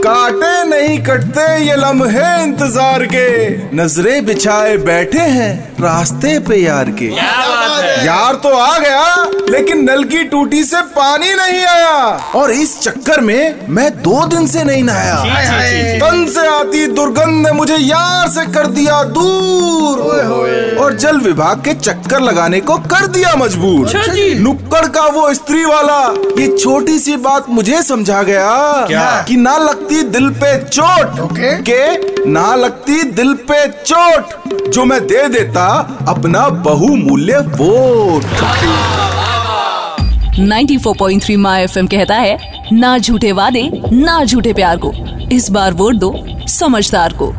काटे नहीं कटते ये लम्हे इंतज़ार के। नजरे बिछाए बैठे हैं रास्ते पे यार के। यार तो आ गया लेकिन नल की टूटी से पानी नहीं आया। और इस चक्कर में मैं दो दिन से नहीं नहाया। तन से आती दुर्गंध ने मुझे यार से कर दिया दूर। और जल विभाग के चक्कर लगाने को कर दिया मजबूर। नुक्कड़ का वो स्त्री वाला ये छोटी सी बात मुझे समझा गया क्या? कि ना लगती दिल पे चोट के ना लगती दिल पे चोट। जो मैं दे देता अपना बहुमूल्य वोट 94.3 माय एफएम कहता है, ना झूठे वादे, ना झूठे प्यार को। इस बार वोट दो समझदार को।